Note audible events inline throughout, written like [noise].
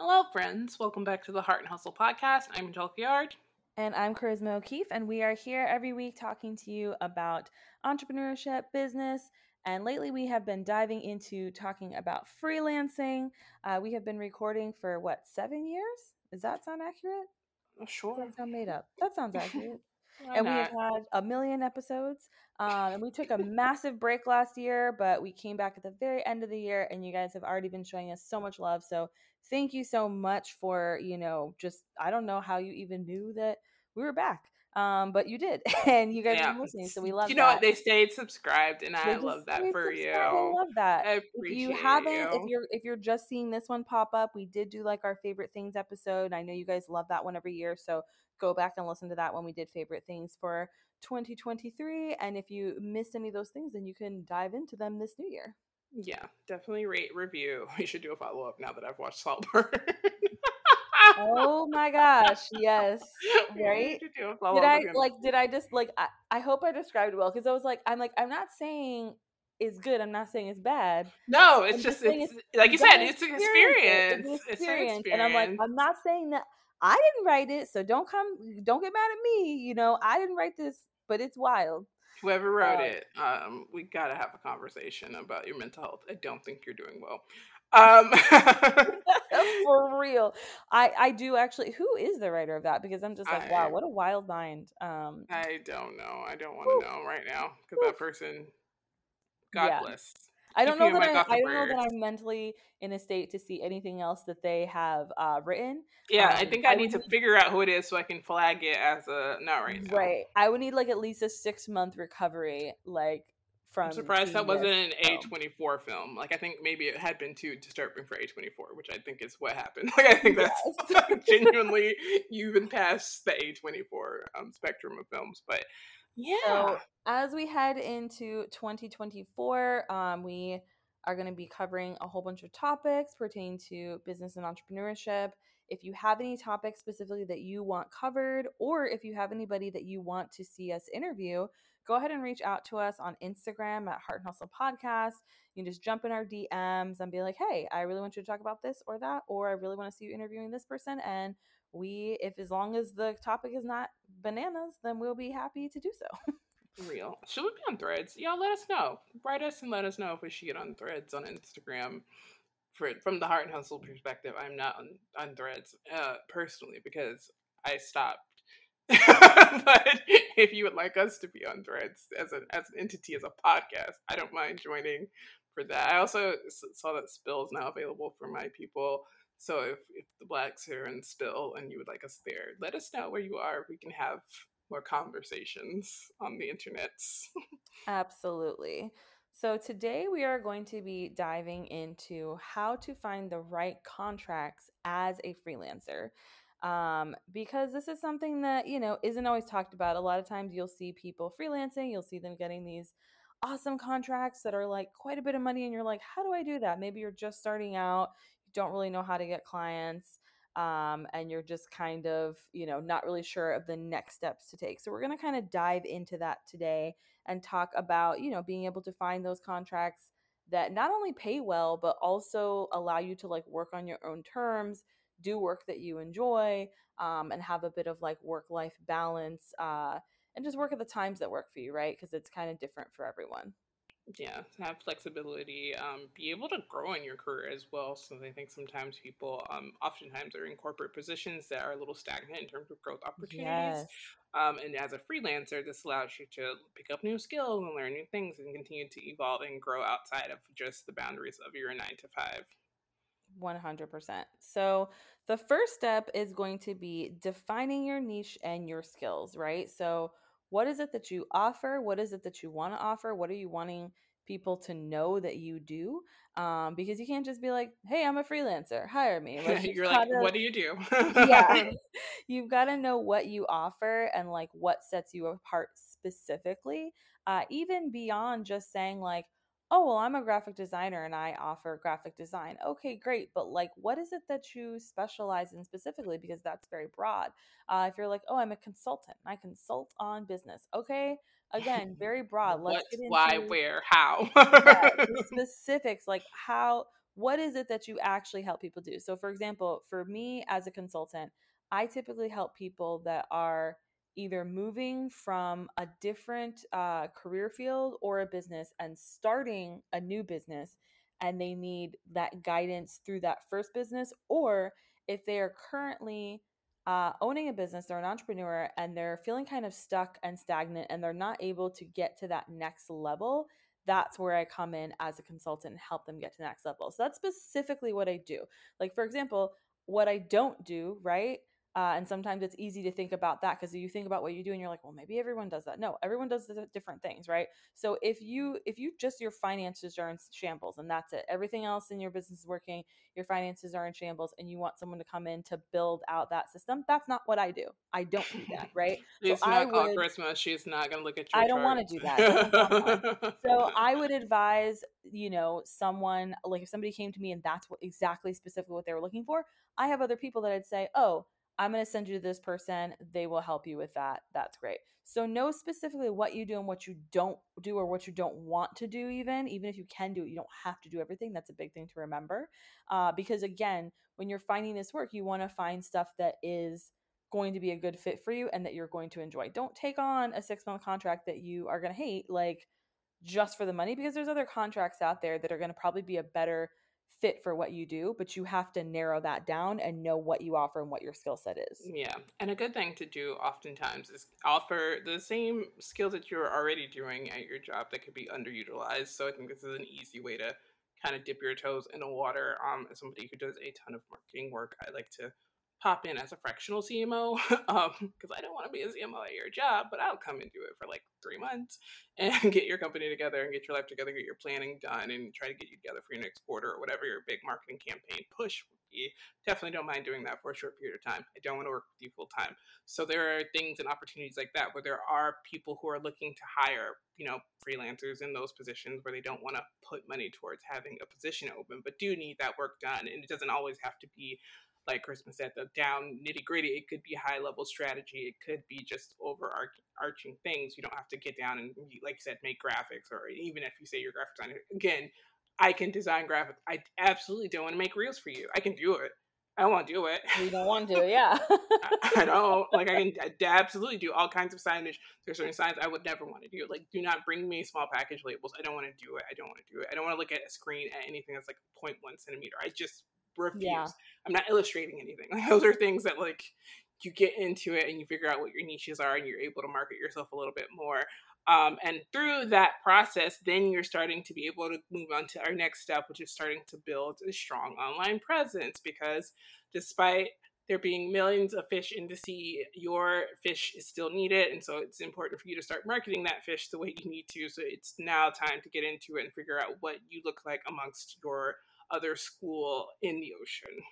Hello, friends. Welcome back to the Heart and Hustle podcast. I'm Angelica Yarde. And I'm Charisma O'Keefe, and we are here every week talking to you about entrepreneurship, business, and lately we have been diving into talking about freelancing. Uh, we have been recording for what, seven years? Does that sound accurate? Sure. Does that sound made up? That sounds [laughs] accurate. Why and we have had a million episodes. Um, and we took a massive break last year, but we came back at the very end of the year, and you guys have already been showing us so much love. So thank you so much for you know just I don't know how you even knew that we were back, um, but you did, [laughs] and you guys have been listening. So we love that. You know that. what? They stayed subscribed, and They I love that for you. I love that. I if appreciate you haven't you. if you're if you're just seeing this one pop up we did do like our favorite things episode i know you guys love that one every year so go back and listen to that when we did favorite things for 2023 and if you missed any of those things then you can dive into them this new year Yeah, definitely rate review. [laughs] We should do a follow up now that I've watched Saltburn. [laughs] oh my gosh yes [laughs] right should do a follow-up did i like did i just like i, I hope i described it well because i was like i'm like i'm not saying it's good i'm not saying it's bad No, it's I'm just just it's it's- like you said, it's an experience. It's an experience. And I'm like. I'm not saying that I didn't write it, so don't come, don't get mad at me. You know, I didn't write this, but it's wild. Whoever wrote Uh, it, um, we gotta have a conversation about your mental health. I don't think you're doing well. Um, [laughs] [laughs] For real. I I do actually. Who is the writer of that? Because I'm just like, wow, what a wild mind. Um, I don't know. I don't want to know right now because that person, God Yeah. bless. I don't know that I, I don't know that. I'm mentally in a state to see anything else that they have uh, written. Yeah, I Um, think I I need to would- figure out who it is so I can flag it as a not right now. Right. I would need like at least a six month recovery, like from. I'm surprised that wasn't an. A24 film. Like I think maybe it had been too disturbing for A24, which I think is what happened. [laughs] Like I think that's [laughs] genuinely you've been past the A24 um, spectrum of films. But yeah, So as we head into 2024, um, we are going to be covering a whole bunch of topics pertaining to business and entrepreneurship. If you have any topics specifically that you want covered, or if you have anybody that you want to see us interview, go ahead and reach out to us on Instagram at Heart and Hustle Podcast. You can just jump in our DMs and be like, hey, I really want you to talk about this or that, or I really want to see you interviewing this person. And we, if as long as the topic is not bananas, then we'll be happy to do so. real. Should we be on threads? Y'all let us know. Write us and let us know if we should get on threads on Instagram. For, from the heart and hustle perspective, I'm not on, on threads uh, personally because I stopped. [laughs] but if you would like us to be on threads as an as an entity as a podcast, I don't mind joining for that. I also saw that Spill is now available for my people. So if, if the blacks are in Spill and you would like us there, let us know where you are. We can have more conversations on the internets. [laughs] Absolutely. So, today we are going to be diving into how to find the right contracts as a freelancer. Um, because this is something that, you know, isn't always talked about. A lot of times you'll see people freelancing, you'll see them getting these awesome contracts that are like quite a bit of money, and you're like, how do I do that? Maybe you're just starting out, you don't really know how to get clients. Um, and you're just kind of, you know, not really sure of the next steps to take. So, we're going to kind of dive into that today and talk about you know being able to find those contracts that not only pay well but also allow you to like work on your own terms do work that you enjoy um, and have a bit of like work life balance uh, and just work at the times that work for you right because it's kind of different for everyone yeah, have flexibility, um, be able to grow in your career as well. So I think sometimes people, um, oftentimes, are in corporate positions that are a little stagnant in terms of growth opportunities. yes Um, and as a freelancer, this allows you to pick up new skills and learn new things and continue to evolve and grow outside of just the boundaries of your nine to five. 100%. So, the first step is going to be defining your niche and your skills, right? So, what is it that you offer? What is it that you want to offer? What are you wanting people to know that you do? Um, because you can't just be like, hey, I'm a freelancer, hire me. Like, [laughs] You're like, gotta- what do you do? yeah. [laughs] [laughs] You've got to know what you offer and like what sets you apart specifically, uh, even beyond just saying, like, oh, well, I'm a graphic designer and I offer graphic design. Okay, great. But like, what is it that you specialize in specifically? Because that's very broad. Uh, if you're like, oh, I'm a consultant, I consult on business. Okay, again, [laughs] very broad. Let's what, get into why, where, how? yeah, [laughs] specifics like how what is it that you actually help people do? So, for example, for me as a consultant, I typically help people that are either moving from a different uh, career field or a business and starting a new business and they need that guidance through that first business or if they are currently uh, owning a business they're an entrepreneur and they're feeling kind of stuck and stagnant and they're not able to get to that next level that's where i come in as a consultant and help them get to the next level. So that's specifically what i do. Like for example what i don't do right uh, and sometimes it's easy to think about that because you think about what you do and you're like, well, maybe everyone does that. No, everyone does different things, right? So if you if you just your finances are in shambles and that's it, everything else in your business is working, your finances are in shambles, and you want someone to come in to build out that system, that's not what I do. I don't do that, [laughs] right? She's so not called Christmas. She's not going to look at your. I don't want to do that. so [laughs] I would advise, you know, someone like if somebody came to me and that's what exactly specifically what they were looking for. I have other people that I'd say, oh I'm going to send you to this person. They will help you with that. That's great. So know specifically what you do and what you don't do or what you don't want to do even even if you can do it you don't have to do everything that's a big thing to remember uh, because again when you're finding this work you want to find stuff that is going to be a good fit for you and that you're going to enjoy don't take on a six month contract that you are going to hate like just for the money because there's other contracts out there that are going to probably be a better fit for what you do, but you have to narrow that down and know what you offer and what your skill set is. Yeah. And a good thing to do oftentimes is offer the same skills that you're already doing at your job that could be underutilized. So I think this is an easy way to kind of dip your toes in the water. Um, as somebody who does a ton of marketing work, I like to pop in as a fractional CMO [laughs] um because I don't want to be a CMO at your job, but I'll come and do it for like three months [laughs] and get your company together and get your life together, get your planning done, and try to get you together for your next quarter or whatever your big marketing campaign push would be. Definitely don't mind doing that for a short period of time. I don't want to work with you full time. So there are things and opportunities like that where there are people who are looking to hire, you know, freelancers in those positions where they don't want to put money towards having a position open, but do need that work done. And it doesn't always have to be like Charisma said, the down nitty gritty. It could be high level strategy. It could be just overarching things. You don't have to get down and, like you said, make graphics, or even if you say you're graphic designer. Again, I can design graphics. I absolutely don't want to make reels for you. I can do it. I don't want to do it. You don't want to, yeah. [laughs] I, I know. Like I can I absolutely do all kinds of signage. There's certain signs I would never want to do. Like, do not bring me small package labels. I don't want to do it. I don't want to do it. I don't want to look at a screen at anything that's like 0.1 centimeter. I just refuse. Yeah. I'm not illustrating anything. [laughs] Like those are things that like you get into it and you figure out what your niches are and you're able to market yourself a little bit more. Um, and through that process, then you're starting to be able to move on to our next step, which is starting to build a strong online presence. Because despite there being millions of fish in the sea, your fish is still needed. And so it's important for you to start marketing that fish the way you need to. So it's now time to get into it and figure out what you look like amongst your other school in the ocean.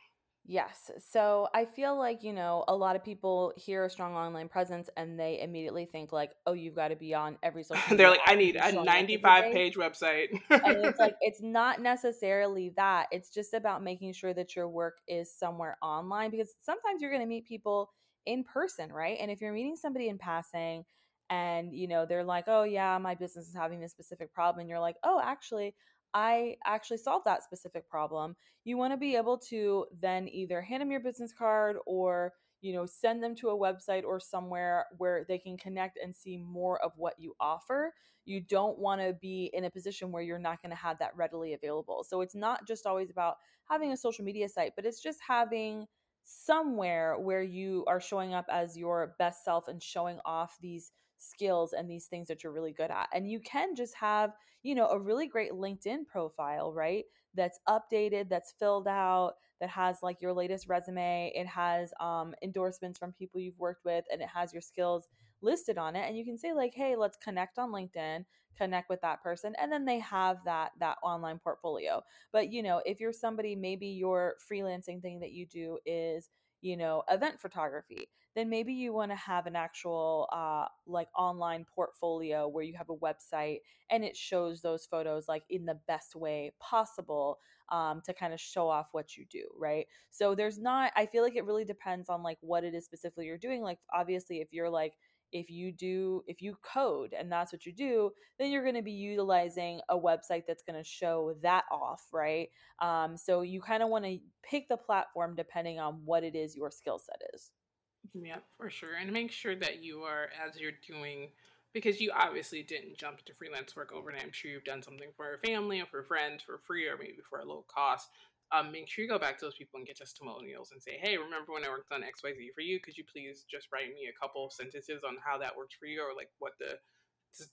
Yes. So I feel like, you know, a lot of people hear a strong online presence and they immediately think like, oh, you've got to be on every [laughs] social They're like, I need a 95 page website. and it's like, [laughs] it's not necessarily that. It's just about making sure that your work is somewhere online because sometimes you're going to meet people in person, right? And if you're meeting somebody in passing and, you know, they're like, oh, yeah, my business is having this specific problem. And you're like, oh, actually, I actually solved that specific problem. You want to be able to then either hand them your business card or you know send them to a website or somewhere where they can connect and see more of what you offer you don't want to be in a position where you're not going to have that readily available so it's not just always about having a social media site but it's just having somewhere where you are showing up as your best self and showing off these skills and these things that you're really good at. And you can just have, you know, a really great LinkedIn profile, right? That's updated, that's filled out, that has like your latest resume, it has um, endorsements from people you've worked with, and it has your skills listed on it. And you can say, like, hey, let's connect on LinkedIn connect with that person and then they have that that online portfolio but you know if you're somebody maybe your freelancing thing that you do is you know event photography then maybe you want to have an actual uh, like online portfolio where you have a website and it shows those photos like in the best way possible um, to kind of show off what you do right? So there's not i feel like it really depends on like what it is specifically you're doing like obviously if you're like if you do if you code and that's what you do then you're going to be utilizing a website that's going to show that off right? Um, so you kind of want to pick the platform depending on what it is your skill set is yeah for sure and make sure that you are as you're doing because you obviously didn't jump into freelance work overnight. I'm sure you've done something for your family or for friends for free or maybe for a low cost. Um, make sure you go back to those people and get testimonials and say, hey, remember when I worked on XYZ for you? Could you please just write me a couple sentences on how that worked for you or like what the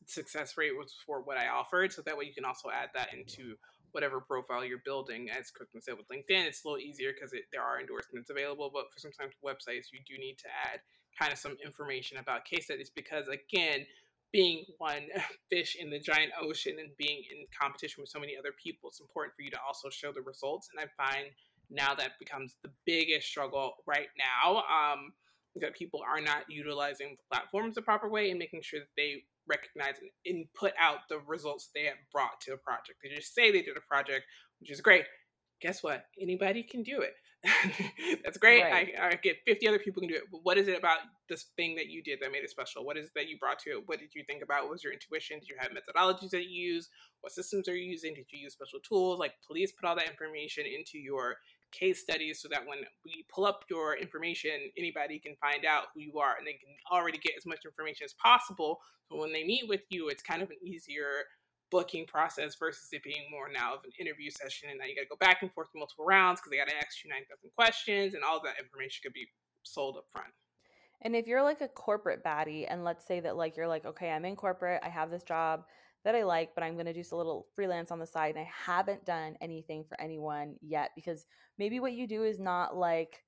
success rate was for what I offered? So that way you can also add that into whatever profile you're building. As Cookman said with LinkedIn, it's a little easier because there are endorsements available, but for sometimes websites, you do need to add kind of some information about case studies because, again, being one [laughs] fish in the giant ocean and being in competition with so many other people, it's important for you to also show the results. And I find now that becomes the biggest struggle right now um, that people are not utilizing the platforms the proper way and making sure that they recognize and put out the results they have brought to a project. They just say they did a project, which is great. Guess what? Anybody can do it. [laughs] That's great. Right. I, I, get 50 other people can do it. But what is it about this thing that you did that made it special? What is it that you brought to it? What did you think about? What was your intuition? Did you have methodologies that you use? What systems are you using? Did you use special tools? Like, please put all that information into your case studies so that when we pull up your information, anybody can find out who you are and they can already get as much information as possible. So when they meet with you, it's kind of an easier booking process versus it being more now of an interview session and now you got to go back and forth multiple rounds because they got to ask you 9,000 questions and all that information could be sold up front. And if you're like a corporate baddie and let's say that like you're like okay, I'm in corporate, I have this job that I like, but I'm going to do a little freelance on the side and I haven't done anything for anyone yet because maybe what you do is not like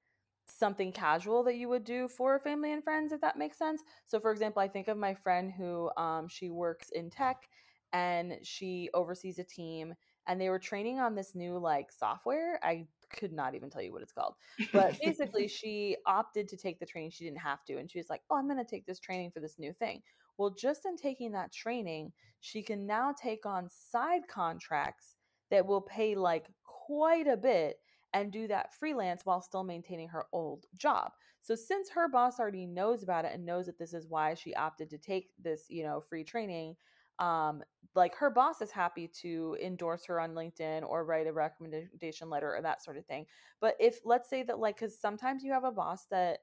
something casual that you would do for family and friends if that makes sense. So for example i think of my friend who um, she works in tech and she oversees a team and they were training on this new like software. I could not even tell you what it's called. But [laughs] basically she opted to take the training she didn't have to and she was like oh i'm going to take this training for this new thing well just in taking that training she can now take on side contracts that will pay like quite a bit and do that freelance while still maintaining her old job. So since her boss already knows about it and knows that this is why she opted to take this, you know, free training, um like her boss is happy to endorse her on linkedin or write a recommendation letter or that sort of thing but if let's say that like because sometimes you have a boss that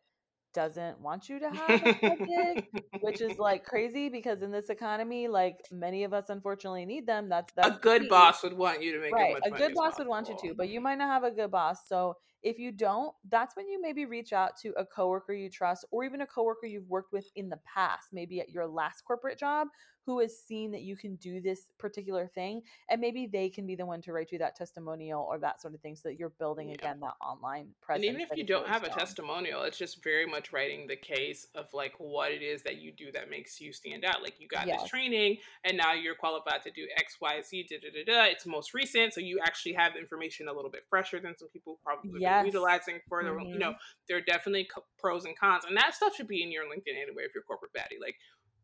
doesn't want you to [laughs] have a gig, which is like crazy because in this economy, like many of us unfortunately need them. That's that's a good key. boss would want you to make right. a good boss would want you to, but you might not have a good boss. So if you don't, that's when you maybe reach out to a coworker you trust or even a coworker you've worked with in the past, maybe at your last corporate job, who has seen that you can do this particular thing. And maybe they can be the one to write you that testimonial or that sort of thing so that you're building yeah. again that online presence. And even if you don't have a testimonial, it's just very much writing the case of like what it is that you do that makes you stand out. Like you got yes. this training and now you're qualified to do X, Y, Z, da da da da. It's most recent. So you actually have information a little bit fresher than some people probably yes utilizing for the mm-hmm. you know there are definitely pros and cons and that stuff should be in your linkedin anyway if you're corporate baddie like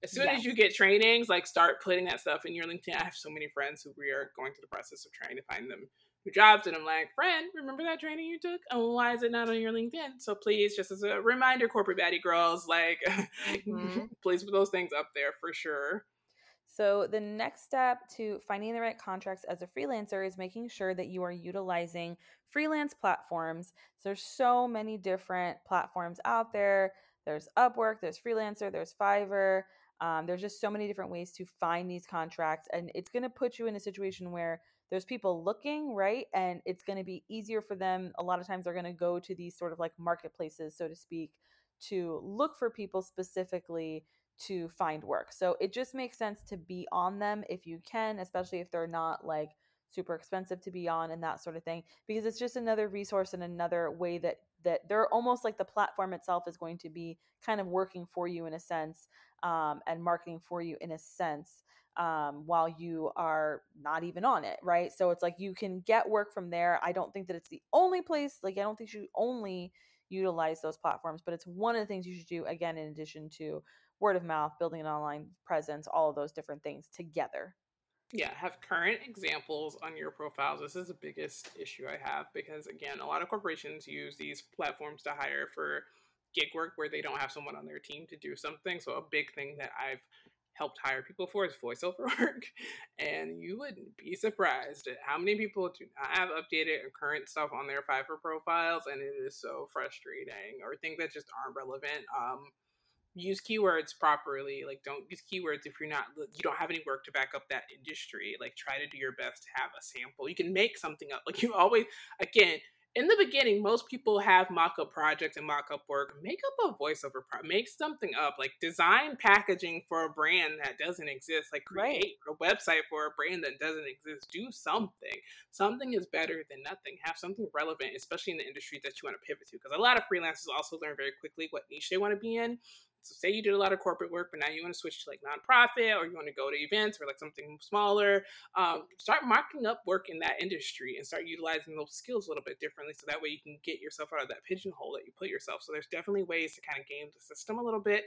as soon yes. as you get trainings like start putting that stuff in your linkedin i have so many friends who we are going through the process of trying to find them new jobs and i'm like friend remember that training you took and why is it not on your linkedin so please just as a reminder corporate baddie girls like mm-hmm. [laughs] please put those things up there for sure so, the next step to finding the right contracts as a freelancer is making sure that you are utilizing freelance platforms. So there's so many different platforms out there. There's Upwork, there's Freelancer, there's Fiverr. Um, there's just so many different ways to find these contracts, and it's going to put you in a situation where there's people looking, right? And it's going to be easier for them. A lot of times they're going to go to these sort of like marketplaces, so to speak, to look for people specifically to find work. So it just makes sense to be on them if you can, especially if they're not like super expensive to be on and that sort of thing because it's just another resource and another way that that they're almost like the platform itself is going to be kind of working for you in a sense um, and marketing for you in a sense um, while you are not even on it right? So it's like you can get work from there. I don't think that it's the only place like i don't think you only utilize those platforms but it's one of the things you should do again in addition to word of mouth building an online presence all of those different things together yeah, have current examples on your profiles. This is the biggest issue I have because again, a lot of corporations use these platforms to hire for gig work where they don't have someone on their team to do something. So a big thing that I've helped hire people for is voiceover [laughs] work. And you wouldn't be surprised at how many people do not have updated and current stuff on their Fiverr profiles, and it is so frustrating, or things that just aren't relevant. Um, use keywords properly. Like, don't use keywords if you're not you don't have any work to back up that industry. Like, try to do your best to have a sample. You can make something up. [laughs] Like, you always again in the beginning, most people have mock-up projects and mock-up work. Make up a voiceover pro- make something up. Like design packaging for a brand that doesn't exist. Like create right. a website for a brand that doesn't exist. Do something. Something is better than nothing. Have something relevant, especially in the industry that you want to pivot to. Because a lot of freelancers also learn very quickly what niche they want to be in. So say you did a lot of corporate work, but now you want to switch to like nonprofit or you want to go to events or like something smaller. Um, start marking up work in that industry and start utilizing those skills a little bit differently. So that way you can get yourself out of that pigeonhole that you put yourself. So there's definitely ways to kind of game the system a little bit.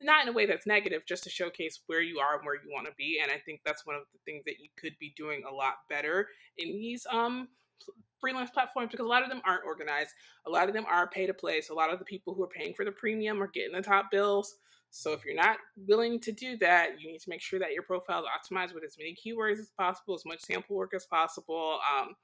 Not in a way that's negative, just to showcase where you are and where you want to be. And I think that's one of the things that you could be doing a lot better in these um freelance platforms because a lot of them aren't organized. A lot of them are pay to play. So a lot of the people who are paying for the premium are getting the top bills. So if you're not willing to do that, you need to make sure that your profile is optimized with as many keywords as possible, as much sample work as possible. Um,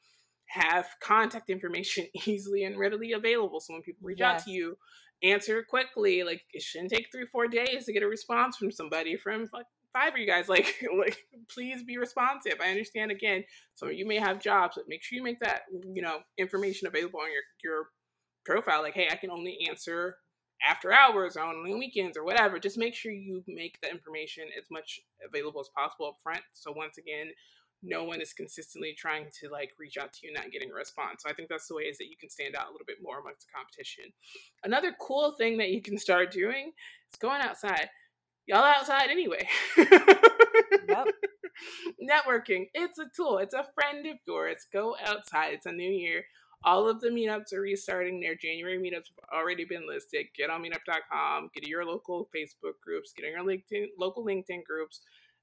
have contact information [laughs] easily and readily available. So when people reach yes. out to you, answer quickly. Like it shouldn't take three, four days to get a response from somebody from like five of you guys like [laughs] like please be responsive. I understand again so you may have jobs but make sure you make that you know information available on your your profile. Like hey i can only answer after hours or on weekends or whatever. Just make sure you make the information as much available as possible up front so once again no one is consistently trying to like reach out to you not getting a response. So i think that's the ways that you can stand out a little bit more amongst the competition. Another cool thing that you can start doing is going outside y'all outside anyway. yep. [laughs] Networking, it's a tool, it's a friend of yours. Go outside. It's a new year. All of the meetups are restarting. Their January meetups have already been listed. Get on meetup.com, get to your local Facebook groups, get in your LinkedIn local LinkedIn groups,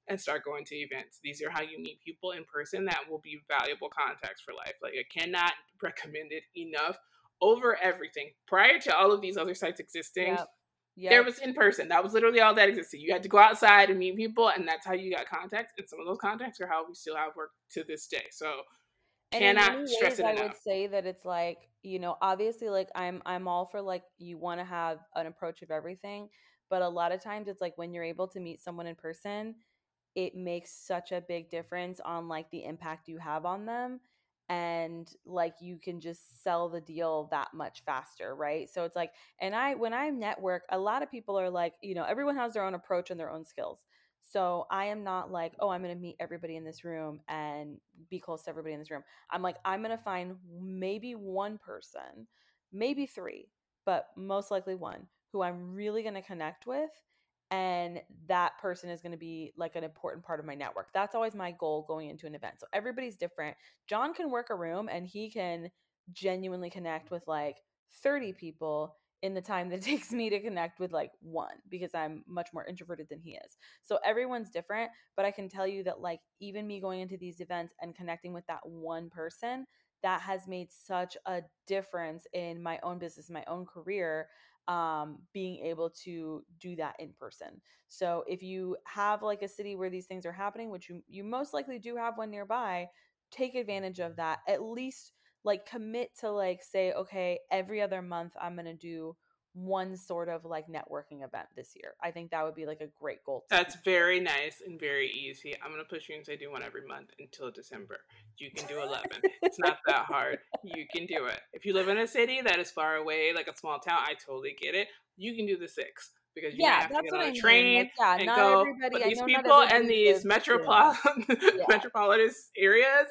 and start going to events. These are how you meet people in person that will be valuable contacts for life. Like I cannot recommend it enough over everything. Prior to all of these other sites existing, yep Yep. There was in person. That was literally all that existed. You had to go outside and meet people, and that's how you got contacts. And some of those contacts are how we still have work to this day. So and cannot stress it I enough. I would say that it's like you know, obviously, like I'm I'm all for like you want to have an approach of everything, but a lot of times it's like when you're able to meet someone in person, it makes such a big difference on like the impact you have on them and like you can just sell the deal that much faster right? So it's like and i when i network a lot of people are like you know everyone has their own approach and their own skills. So i am not like oh i'm going to meet everybody in this room and be close to everybody in this room. I'm like i'm going to find maybe one person maybe three but most likely one who i'm really going to connect with and that person is going to be like an important part of my network. That's always my goal going into an event. So everybody's different. John can work a room and he can genuinely connect with like 30 people in the time that it [laughs] takes me to connect with like one because I'm much more introverted than he is. So everyone's different, but I can tell you that like even me going into these events and connecting with that one person, that has made such a difference in my own business, my own career um, being able to do that in person. So if you have like a city where these things are happening, which you, you most likely do have one nearby, take advantage of that. At least like commit to like say, okay, every other month I'm going to do one sort of like networking event this year. I think that would be like a great goal. That's very nice and very easy. I'm gonna push you and say do one every month until December. You can do 11. it's not that hard. You can do it. If you live in a city that is far away, like a small town, I totally get it. You can do the six because you yeah, have to get on a train like, yeah, and go. But these people and these metropolitan [laughs] yeah. metropolitan areas,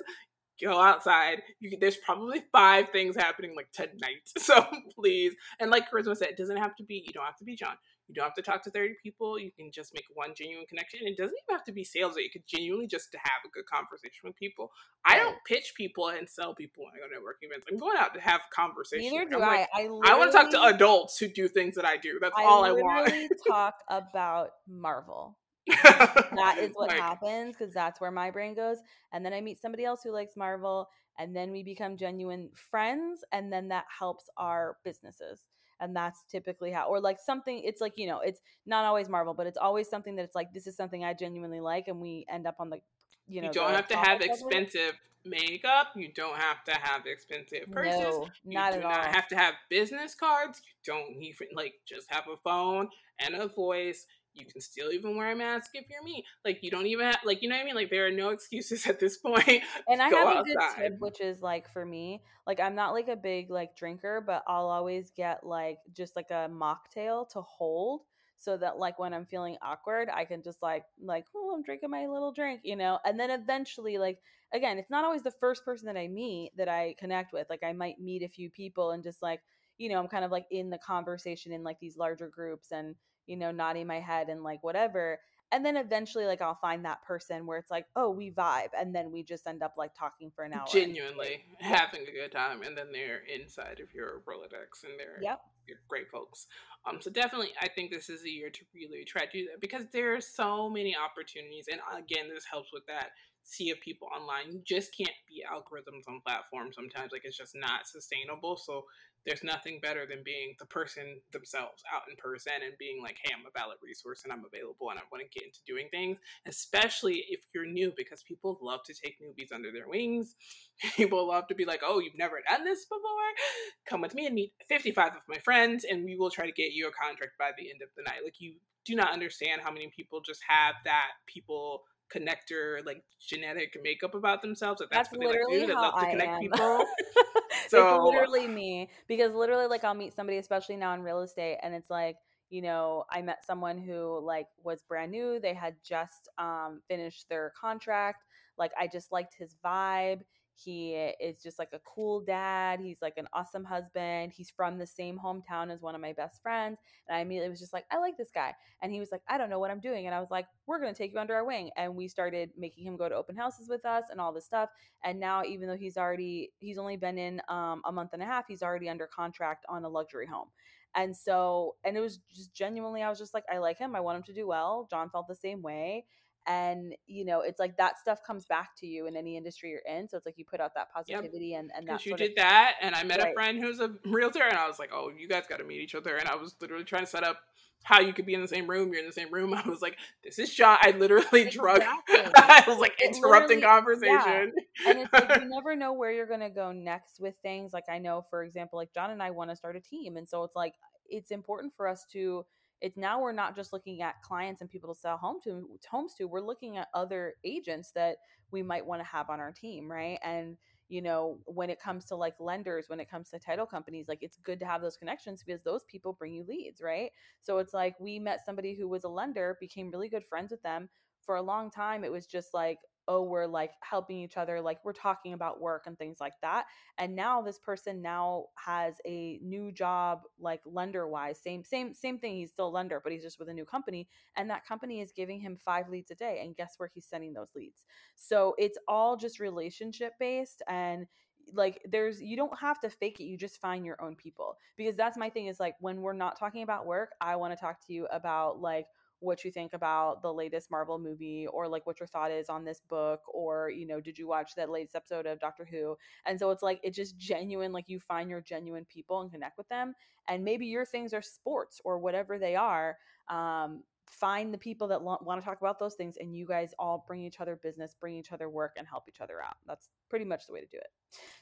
go outside. You there's probably five things happening like tonight. [laughs] So please, and like Charisma said, it doesn't have to be. You don't have to be John. You don't have to talk to 30 people. You can just make one genuine connection. It doesn't even have to be sales. You could genuinely just to have a good conversation with people. I don't pitch people and sell people when I go to networking events. I'm going out to have conversations. Neither do I'm I. Like, I, I want to talk to adults who do things that I do. That's I all I want. talk about Marvel that is [laughs] what like, happens because that's where my brain goes. And then I meet somebody else who likes Marvel, and then we become genuine friends, and then that helps our businesses. And that's typically how, or like something, it's like, you know, it's not always Marvel, but it's always something that it's like, this is something I genuinely like. And we end up on the, you know, you don't have to have expensive makeup. You don't have to have expensive purses. No, not you do at not all. have to have business cards. You don't even like just have a phone and a voice. You can still even wear a mask if you're me. Like you don't even have like you know what I mean. Like there are no excuses [laughs] at this point. And I have a good tip, which is like for me, like I'm not like a big like drinker, but I'll always get like just like a mocktail to hold so that like when I'm feeling awkward, I can just like like oh I'm drinking my little drink, you know. And then eventually, like again, it's not always the first person that I meet that I connect with. Like I might meet a few people and just like you know I'm kind of like in the conversation in like these larger groups and you know nodding my head and like whatever and then eventually like i'll find that person where it's like oh we vibe and then we just end up like talking for an hour genuinely [laughs] having a good time and then they're inside of your rolodex and they're yep. you're great folks. Um so definitely i think this is a year to really try to do that because there are so many opportunities and again this helps with that sea of people online. You just can't beat algorithms on platforms sometimes like it's just not sustainable so there's nothing better than being the person themselves out in person and being like hey i'm a valid resource and i'm available and i want to get into doing things especially if you're new because people love to take newbies under their wings. [laughs] People love to be like oh you've never done this before? Come with me and meet 55 of my friends and we will try to get you a contract by the end of the night. Like you do not understand how many people just have that people connector like genetic makeup about themselves that that's, that's what they like literally do they love to i connect am. people. [laughs] [laughs] It's so literally me because literally like i'll meet somebody especially now in real estate and it's like you know i met someone who like was brand new they had just um finished their contract like i just liked his vibe he is just like a cool dad he's like an awesome husband he's from the same hometown as one of my best friends and i immediately was just like i like this guy and he was like i don't know what i'm doing and i was like we're going to take you under our wing and we started making him go to open houses with us and all this stuff and now even though he's already he's only been in um, a month and a half he's already under contract on a luxury home and so and it was just genuinely i was just like i like him i want him to do well john felt the same way and you know it's like that stuff comes back to you in any industry you're in so it's like you put out that Yep. positivity and and that you did of that, and I met a friend who's a realtor, and I was like, "Oh, you guys got to meet each other." And I was literally trying to set up how you could be in the same room. You're in the same room. [laughs] I was like, "This is Sean." I literally drug. [laughs] exactly I was like it interrupting literally yeah conversation. and it's like you [laughs] never know where you're going to go next with things like i know for example like john and i want to start a team and so it's like it's important for us to it's now we're not just looking at clients and people to sell home to homes to we're looking at other agents that we might want to have on our team right? And you know when it comes to like lenders when it comes to title companies like it's good to have those connections because those people bring you leads right? So it's like we met somebody who was a lender became really good friends with them. For a long time it was just like oh we're like helping each other like we're talking about work and things like that and now this person now has a new job like lender wise same same same thing he's still lender but he's just with a new company and that company is giving him five leads a day and guess where he's sending those leads? So it's all just relationship based and like there's you don't have to fake it you just find your own people because that's my thing is like when we're not talking about work i want to talk to you about like what you think about the latest Marvel movie or like what your thought is on this book or you know did you watch that latest episode of Doctor Who? And so it's like it's just genuine like you find your genuine people and connect with them and maybe your things are sports or whatever they are um find the people that lo- want to talk about those things and you guys all bring each other business bring each other work and help each other out. That's pretty much the way to do it.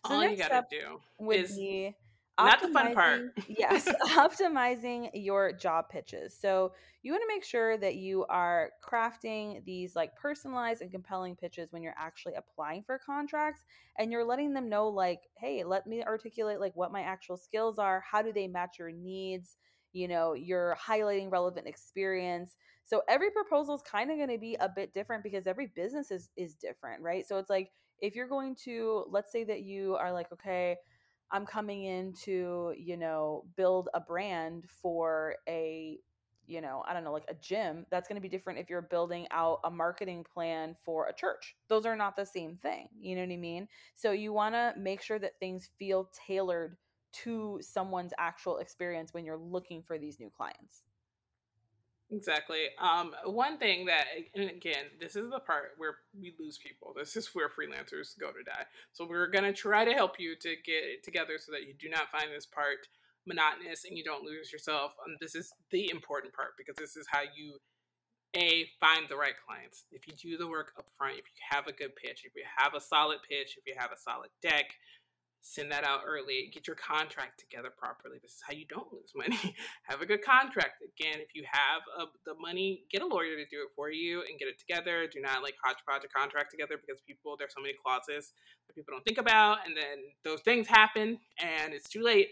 So All you gotta do is be not the fun part. yes [laughs] optimizing your job pitches. So you want to make sure that you are crafting these like personalized and compelling pitches when you're actually applying for contracts and you're letting them know like hey let me articulate like what my actual skills are how do they match your needs you know you're highlighting relevant experience. So every proposal is kind of going to be a bit different because every business is is different right? So it's like if you're going to let's say that you are like okay I'm coming in to, you know, build a brand for a, you know, I don't know, like a gym. That's going to be different if you're building out a marketing plan for a church. Those are not the same thing. You know what I mean? So you want to make sure that things feel tailored to someone's actual experience when you're looking for these new clients. Exactly. Um, one thing that, and again, this is the part where we lose people. This is where freelancers go to die. So we're gonna try to help you to get it together so that you do not find this part monotonous and you don't lose yourself. And this is the important part because this is how you a find the right clients. If you do the work up front, if you have a good pitch, if you have a solid pitch, if you have a solid deck, send that out early get your contract together properly. This is how you don't lose money. [laughs] Have a good contract. Again if you have a, the money get a lawyer to do it for you and get it together. Do not like hodgepodge a contract together because people there's so many clauses that people don't think about and then those things happen and it's too late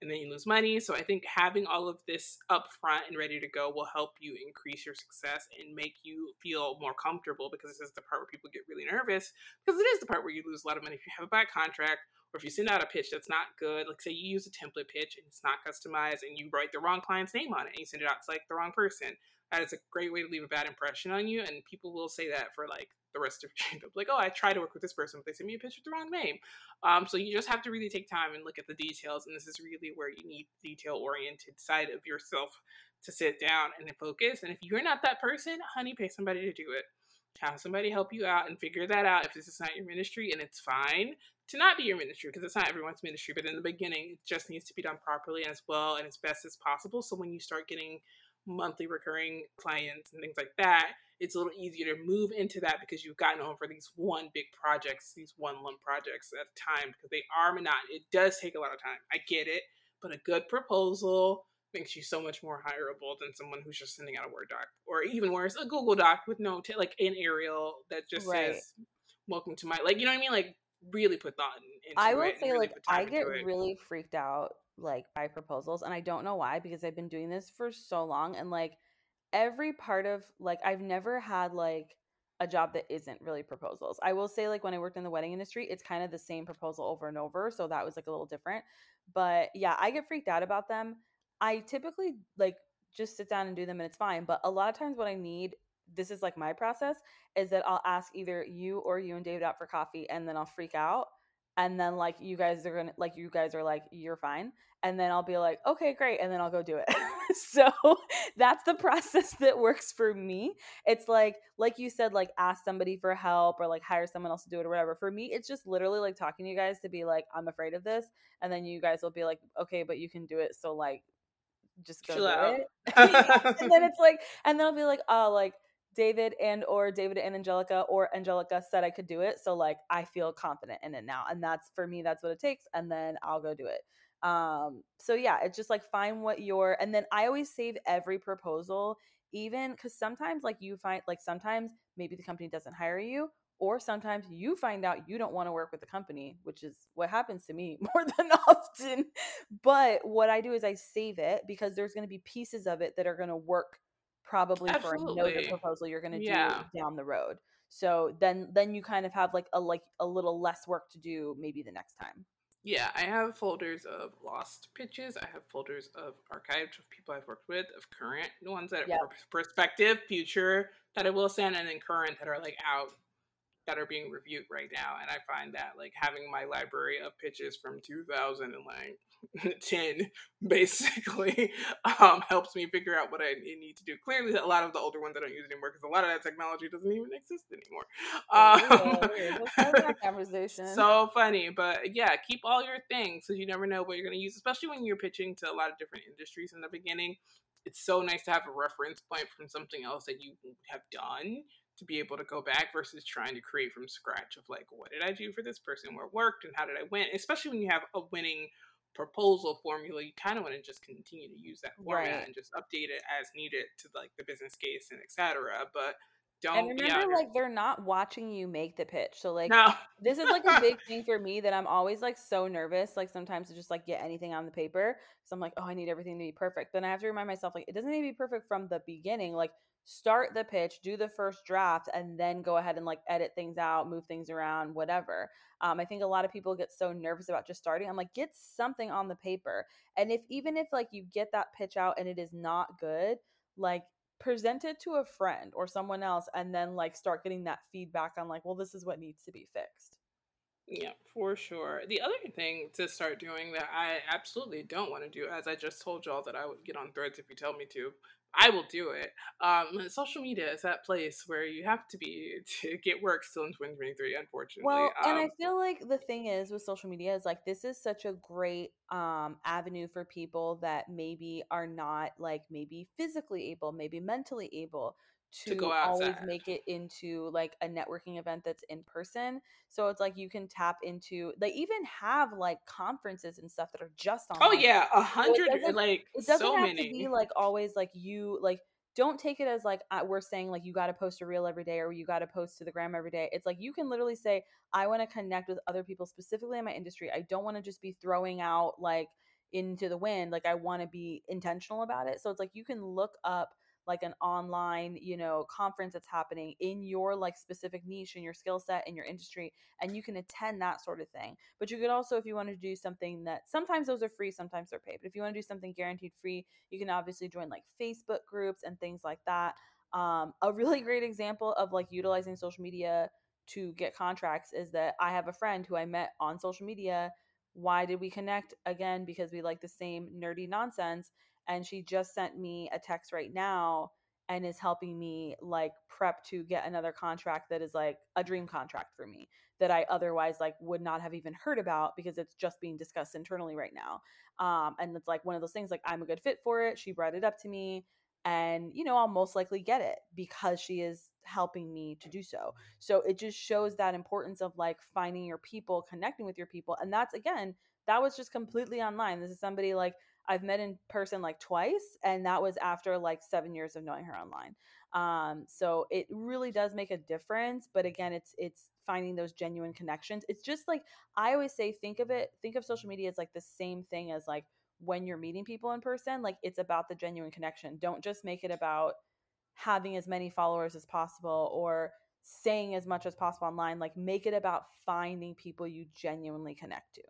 and then you lose money. So i think having all of this up front and ready to go will help you increase your success and make you feel more comfortable because this is the part where people get really nervous because it is the part where you lose a lot of money if you have a bad contract or if you send out a pitch that's not good, like say you use a template pitch and it's not customized and you write the wrong client's name on it and you send it out to like the wrong person, that is a great way to leave a bad impression on you. And people will say that for like the rest of your [laughs] job. like, oh, I tried to work with this person, but they sent me a picture with the wrong name. Um, so you just have to really take time and look at the details. And this is really where you need detail oriented side of yourself to sit down and focus. And if you're not that person, honey, pay somebody to do it have somebody help you out and figure that out if this is not your ministry and it's fine to not be your ministry because it's not everyone's ministry but in the beginning it just needs to be done properly as well and as best as possible so when you start getting monthly recurring clients and things like that it's a little easier to move into that because you've gotten for these one big projects these one lump projects at a time because they are monotonous it does take a lot of time i get it but a good proposal makes you so much more hireable than someone who's just sending out a Word doc, or even worse, a Google Doc with no t- like an Arial that just right. says "Welcome to my," like you know what I mean, like really put thought into it. I will say, really like, I get really freaked out like by proposals, and I don't know why because I've been doing this for so long, and like every part of like I've never had like a job that isn't really proposals. I will say like when I worked in the wedding industry, it's kind of the same proposal over and over, so that was like a little different. But yeah, I get freaked out about them I typically like just sit down and do them and it's fine. But a lot of times, what I need, this is like my process, is that I'll ask either you or you and David out for coffee and then I'll freak out. And then, like, you guys are gonna, like, you guys are like, you're fine. And then I'll be like, okay, great. And then I'll go do it. [laughs] so that's the process that works for me. It's like, like you said, like, ask somebody for help or like hire someone else to do it or whatever. For me, it's just literally like talking to you guys to be like, I'm afraid of this. And then you guys will be like, okay, but you can do it. So, like, just go Chill do out. it. [laughs] [laughs] and then it's like, and then I'll be like, oh, like David and or David and Angelica or Angelica said I could do it. So like I feel confident in it now. And that's for me, that's what it takes. And then I'll go do it. Um, so yeah, it's just like find what your and then I always save every proposal, even because sometimes like you find like sometimes maybe the company doesn't hire you or sometimes you find out you don't want to work with the company, which is what happens to me [laughs] more than often. But what I do is I save it because there's going to be pieces of it that are going to work probably Absolutely. for another proposal you're going to yeah. do down the road. So then then you kind of have like a like a little less work to do maybe the next time. Yeah, I have folders of lost pitches. I have folders of archived of people I've worked with, of current ones that yep. are prospective, future that I will send, and then current that are like out that are being reviewed right now and i find that like having my library of pitches from 2010 [laughs] basically [laughs] um, helps me figure out what i need to do. Clearly a lot of the older ones i don't use anymore because a lot of that technology doesn't even exist anymore. Um, [laughs] conversation. So funny but yeah keep all your things because you never know what you're going to use especially when you're pitching to a lot of different industries in the beginning. It's so nice to have a reference point from something else that you have done to be able to go back versus trying to create from scratch of like what did I do for this person, what worked, and how did I win. Especially when you have a winning proposal formula, you kind of want to just continue to use that format right. and just update it as needed to like the business case and etc. But don't and remember like they're not watching you make the pitch so like no. this is like a big thing for me that i'm always like so nervous like sometimes to just like get anything on the paper so i'm like oh i need everything to be perfect then i have to remind myself like it doesn't need to be perfect from the beginning like start the pitch, do the first draft, and then go ahead and like edit things out, move things around, whatever. Um, I think a lot of people get so nervous about just starting. I'm like, get something on the paper. And if even if like you get that pitch out and it is not good, like present it to a friend or someone else and then like start getting that feedback on like, well, this is what needs to be fixed. Yeah, for sure. The other thing to start doing that I absolutely don't want to do, as I just told y'all that I would get on threads if you tell me to, I will do it. Um, social media is that place where you have to be [laughs] to get work still in 2023, unfortunately. Well, and I Um, feel like the thing is with social media is like this is such a great um avenue for people that maybe are not like maybe physically able, maybe mentally able to to go always make it into like a networking event that's in person. So it's like you can tap into they even have like conferences and stuff that are just on. Oh yeah, a So it hundred doesn't like it doesn't so have to be like always like you like don't take it as like we're saying like you got to post a reel every day or you got to post to the gram every day. It's like you can literally say I want to connect with other people specifically in my industry. I don't want to just be throwing out like into the wind. Like I want to be intentional about it. So it's like you can look up like an online, you know, conference that's happening in your like specific niche in your skill set in your industry and you can attend that sort of thing. But you could also if you want to do something that sometimes those are free, sometimes they're paid. But if you want to do something guaranteed free, you can obviously join like Facebook groups and things like that. Um, a really great example of like utilizing social media to get contracts is that I have a friend who I met on social media. Why did we connect? Again, because we like the same nerdy nonsense. And she just sent me a text right now and is helping me like prep to get another contract that is like a dream contract for me that I otherwise like would not have even heard about because it's just being discussed internally right now. Um, and it's like one of those things like I'm a good fit for it. She brought it up to me and you know i'll most likely get it because she is helping me to do so so it just shows that importance of like finding your people connecting with your people and that's again that was just completely online this is somebody like i've met in person like twice and that was after like seven years of knowing her online um so it really does make a difference but again it's it's finding those genuine connections it's just like i always say think of it think of social media as like the same thing as like when you're meeting people in person, like it's about the genuine connection. Don't just make it about having as many followers as possible or saying as much as possible online. Like make it about finding people you genuinely connect to.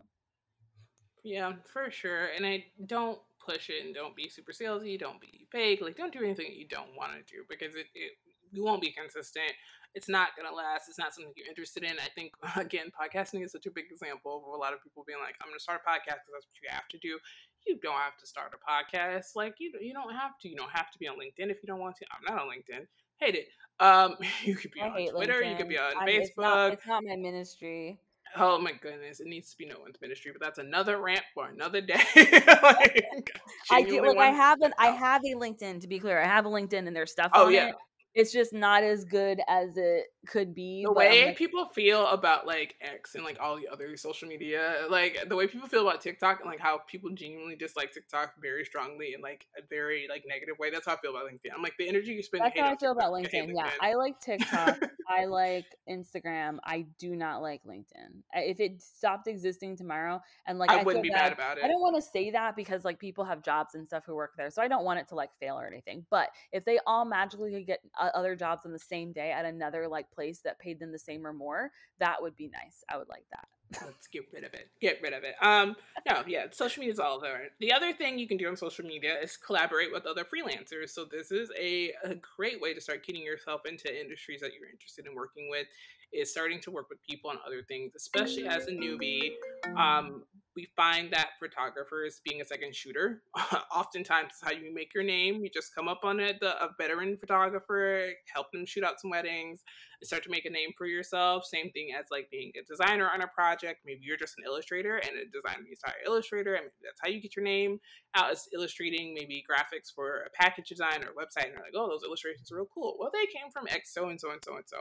Yeah, for sure. And I don't push it and don't be super salesy, don't be fake, like don't do anything that you don't want to do because it, it you won't be consistent. It's not gonna last. It's not something you're interested in. I think [laughs] again, podcasting is such a big example of a lot of people being like, "I'm gonna start a podcast because that's what you have to do." You don't have to start a podcast. Like you, you don't have to. You don't have to be on LinkedIn if you don't want to. I'm not on LinkedIn. Hate it. Um, [laughs] you could be I on Twitter. You could be on I, it's not Facebook. it's not my ministry. Oh my goodness, it needs to be no one's ministry, but that's another rant for another day. [laughs] like, I do like I have an I have a LinkedIn to be clear. I have a LinkedIn and there's stuff Oh on yeah, it. It's just not as good as it could be, the way like people feel about like X and like all the other social media, like the way people feel about TikTok and like how people genuinely dislike TikTok very strongly in like a very like negative way. That's how I feel about LinkedIn. I'm like the energy you spend That's how I feel TikTok, about I LinkedIn. Yeah, LinkedIn. I like TikTok. I [laughs] like Instagram. I do not like LinkedIn. If it stopped existing tomorrow, and like I I wouldn't be mad bad, about I don't want to say that because like people have jobs and stuff who work there, so I don't want it to like fail or anything. But if they all magically could get other jobs on the same day at another like place that paid them the same or more, that would be nice. I would like that. Let's get rid of it. Get rid of it. Um, no, yeah, social media is all there. The other thing you can do on social media is collaborate with other freelancers. So this is a, a great way to start getting yourself into industries that you're interested in working with. Is starting to work with people on other things, especially as a newbie. Um, we find that photographers being a second shooter, [laughs] oftentimes is how you make your name. You just come up on it, the, a veteran photographer, help them shoot out some weddings, start to make a name for yourself. Same thing as like being a designer on a project. Maybe you're just an illustrator and a designer to hire illustrator, and that's how you get your name out as illustrating maybe graphics for a package design or website. And they're like, oh, those illustrations are real cool. Well, they came from X so and so and so and so.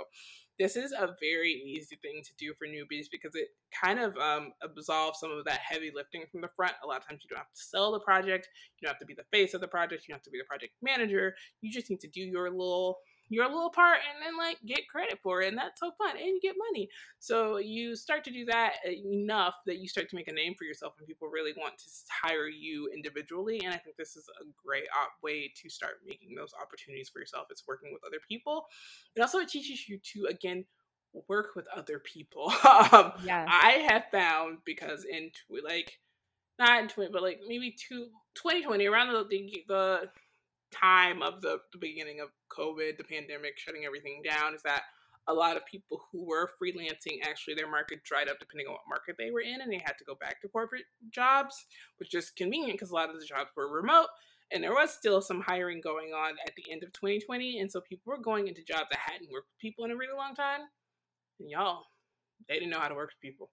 This is a very easy thing to do for newbies because it kind of um, absolves some of that heavy lifting from the front. A lot of times you don't have to sell the project, you don't have to be the face of the project, you don't have to be the project manager. You just need to do your little your little part and then like get credit for it and that's so fun and you get money. So you start to do that enough that you start to make a name for yourself and people really want to hire you individually and i think this is a great op- way to start making those opportunities for yourself it's working with other people. It also teaches you to again work with other people. [laughs] Um, Yes. i have found because in tw- like not in 20 but like maybe two, 2020 around the, the, the time of the, the beginning of COVID, the pandemic shutting everything down, is that a lot of people who were freelancing actually their market dried up depending on what market they were in and they had to go back to corporate jobs which is convenient because a lot of the jobs were remote and there was still some hiring going on at the end of 2020 and so people were going into jobs that hadn't worked with people in a really long time and y'all they didn't know how to work with people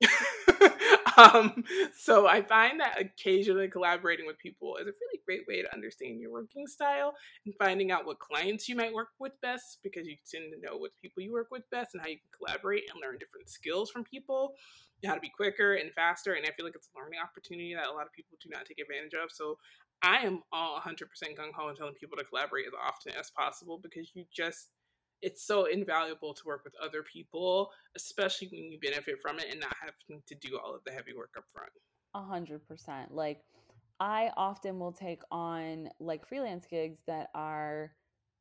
[laughs] um, so I find that occasionally collaborating with people is a really great way to understand your working style and finding out what clients you might work with best because you tend to know what people you work with best and how you can collaborate and learn different skills from people how to be quicker and faster. And I feel like it's a learning opportunity that a lot of people do not take advantage of. So I am all 100% gung ho and telling people to collaborate as often as possible because you just it's so invaluable to work with other people, especially when you benefit from it and not having to do all of the heavy work up front. A hundred percent. Like I often will take on like freelance gigs that are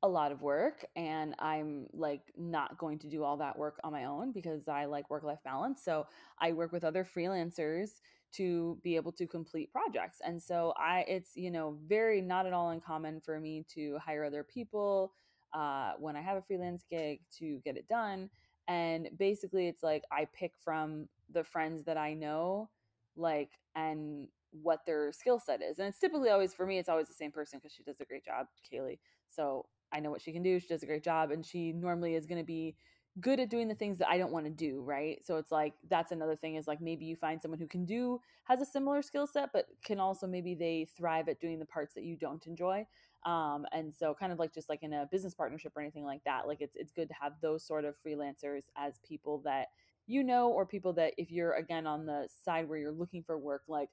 a lot of work and I'm like not going to do all that work on my own because I like work life balance. So I work with other freelancers to be able to complete projects. And so I it's, you know, very not at all uncommon for me to hire other people uh, when I have a freelance gig to get it done. And basically, it's like I pick from the friends that I know, like, and what their skill set is. And it's typically always, for me, it's always the same person because she does a great job, Kaylee. So I know what she can do. She does a great job. And she normally is going to be good at doing the things that I don't want to do, right? So it's like that's another thing is like maybe you find someone who can do has a similar skill set but can also maybe they thrive at doing the parts that you don't enjoy um, and so kind of like just like in a business partnership or anything like that like it's it's good to have those sort of freelancers as people that you know or people that if you're again on the side where you're looking for work like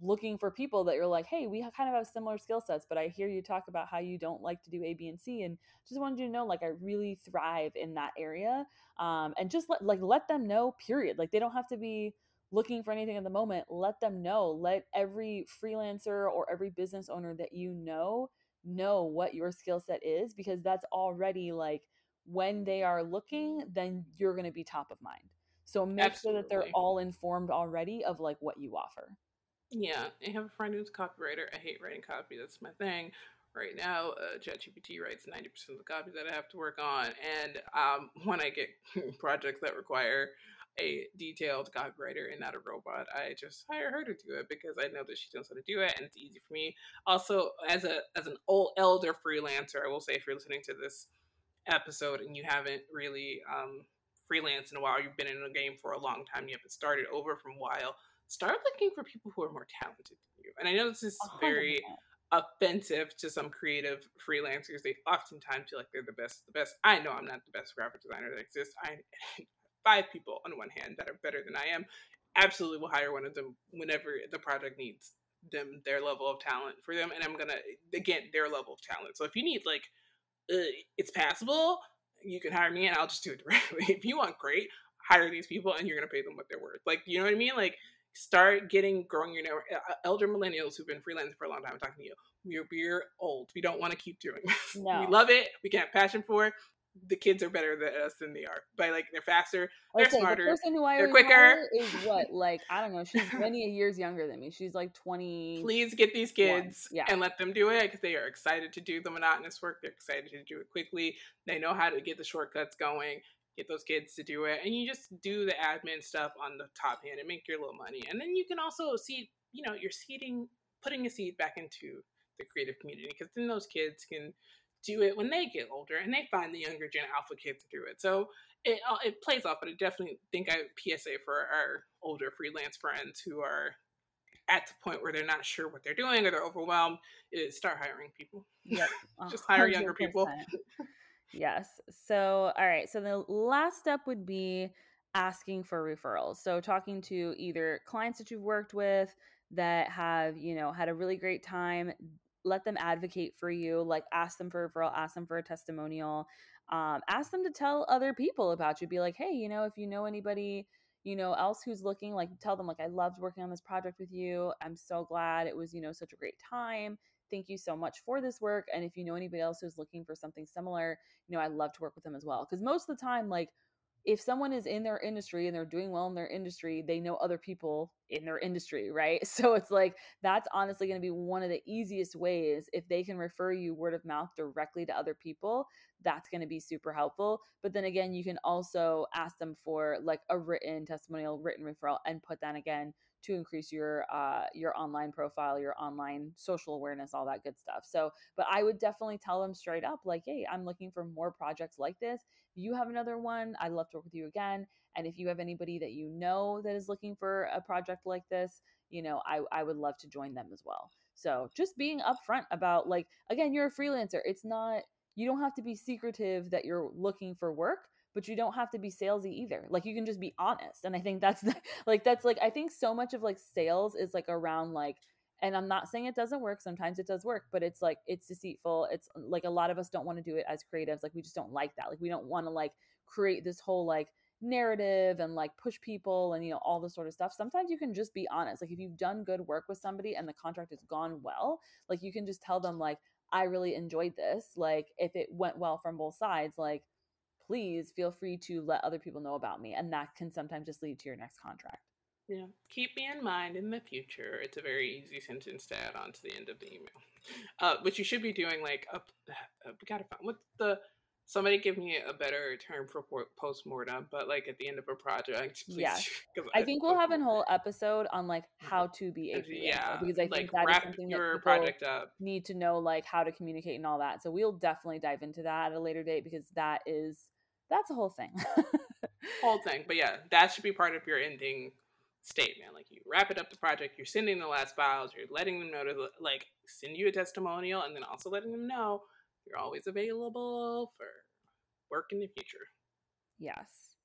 looking for people that you're like hey we kind of have similar skill sets but i hear you talk about how you don't like to do a b and c and just wanted you to know like i really thrive in that area um, and just let like let them know period like they don't have to be looking for anything at the moment let them know let every freelancer or every business owner that you know know what your skill set is because that's already like when they are looking, then you're going to be top of mind. So make Absolutely. sure that they're all informed already of like what you offer. Yeah, I have a friend who's a copywriter. I hate writing copy. That's my thing. Right now, uh, ChatGPT writes 90% of the copy that I have to work on. And um, [laughs] when I get [laughs] projects that require a detailed copywriter and not a robot. I just hire her to do it because I know that she knows how to do it and it's easy for me. Also, as a as an old elder freelancer, I will say if you're listening to this episode and you haven't really um, freelanced in a while, you've been in the game for a long time, you haven't started over from a while, start looking for people who are more talented than you. And I know this is 100%. very offensive to some creative freelancers. They oftentimes feel like they're the best. The best. I know I'm not the best graphic designer that exists. I [laughs] five people on one hand that are better than I am, absolutely will hire one of them whenever the project needs them their level of talent for them and i'm gonna again their level of talent so if you need like uh, it's passable you can hire me and i'll just do it [laughs] directly if you want great hire these people and you're gonna pay them what they're worth like you know what i mean like start getting growing your network elder millennials who've been freelancing for a long time I'm talking to you we're, we're old we don't want to keep doing this [laughs] no. we love it we can have passion for it the kids are better than us than they are. But like they're faster, they're okay, smarter, the person who I they're quicker. Is what [laughs] like I don't know. She's [laughs] many years younger than me. She's like twenty. Please get these kids yeah. and let them do it because they are excited to do the monotonous work. They're excited to do it quickly. They know how to get the shortcuts going. Get those kids to do it, and you just do the admin stuff on the top hand and make your little money. And then you can also see, you know, you're seeding, putting a seed back into the creative community because then those kids can do it when they get older and they find the younger gen alpha kids to do it. So it uh, it plays off, but I definitely think I PSA for our older freelance friends who are at the point where they're not sure what they're doing or they're overwhelmed is start hiring people. Yep. [laughs] Just hire 100%. younger people. Yes. So all right. So the last step would be asking for referrals. So talking to either clients that you've worked with that have, you know, had a really great time let them advocate for you like ask them for a referral ask them for a testimonial um, ask them to tell other people about you be like hey you know if you know anybody you know else who's looking like tell them like i loved working on this project with you i'm so glad it was you know such a great time thank you so much for this work and if you know anybody else who's looking for something similar you know i'd love to work with them as well because most of the time like if someone is in their industry and they're doing well in their industry, they know other people in their industry, right? [laughs] So it's like that's honestly going to be one of the easiest ways if they can refer you word of mouth directly to other people, that's going to be super helpful. But then again, you can also ask them for like a written testimonial, written referral and put that again to increase your uh, your online profile, your online social awareness, all that good stuff. So, but I would definitely tell them straight up, like, hey, I'm looking for more projects like this. You have another one, I'd love to work with you again. And if you have anybody that you know that is looking for a project like this, you know, I, I would love to join them as well. So just being upfront about like, again, you're a freelancer. It's not, you don't have to be secretive that you're looking for work but you don't have to be salesy either. Like you can just be honest. And I think that's the, [laughs] like that's like I think so much of like sales is like around like and I'm not saying it doesn't work. Sometimes it does work, but it's like it's deceitful. It's like a lot of us don't want to do it as creatives. Like we just don't like that. Like we don't want to like create this whole like narrative and like push people and you know all this sort of stuff. Sometimes you can just be honest. Like if you've done good work with somebody and the contract has gone well, like you can just tell them like I really enjoyed this. Like if it went well from both sides, like please feel free to let other people know about me. And that can sometimes just lead to your next contract. Yeah. Keep me in mind in the future. It's a very easy sentence to add on to the end of the email. Uh, but you should be doing like a, uh, we gotta find what the somebody give me a better term for post mortem, but like at the end of a project, [laughs] please. Yeah, I, I think we'll have a whole episode on like mm-hmm. how to be a yeah because I like think that is something your that project up. need to know like how to communicate and all that. So we'll definitely dive into that at a later date because that is that's a whole thing. [laughs] whole thing. But yeah, that should be part of your ending statement. Like you wrap it up the project, you're sending the last files, you're letting them know to like send you a testimonial, and then also letting them know you're always available for work in the future. Yes.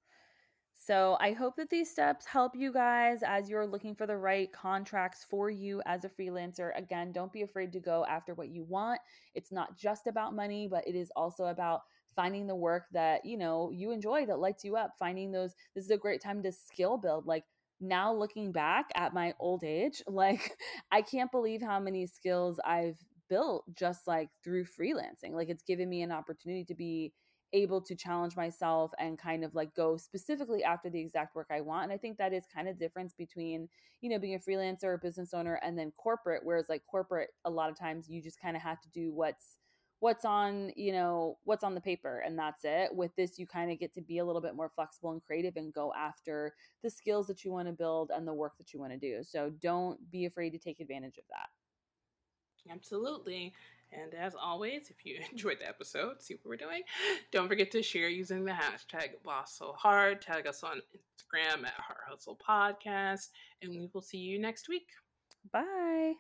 So I hope that these steps help you guys as you're looking for the right contracts for you as a freelancer. Again, don't be afraid to go after what you want. It's not just about money, but it is also about finding the work that you know you enjoy that lights you up finding those this is a great time to skill build like now looking back at my old age [laughs] like i can't believe how many skills i've built just like through freelancing like it's given me an opportunity to be able to challenge myself and kind of like go specifically after the exact work I want. And I think that is kind of difference between, you know, being a freelancer or business owner and then corporate, whereas like corporate, a lot of times you just kind of have to do what's what's on you know what's on the paper and that's it. With this you kind of get to be a little bit more flexible and creative and go after the skills that you want to build and the work that you want to do. So don't be afraid to take advantage of that. Absolutely. And as always if you [laughs] enjoyed the episode see what we're doing [gasps] don't forget to share using the hashtag boss so hard tag us on instagram at heart hustle podcast and we will see you next week. Bye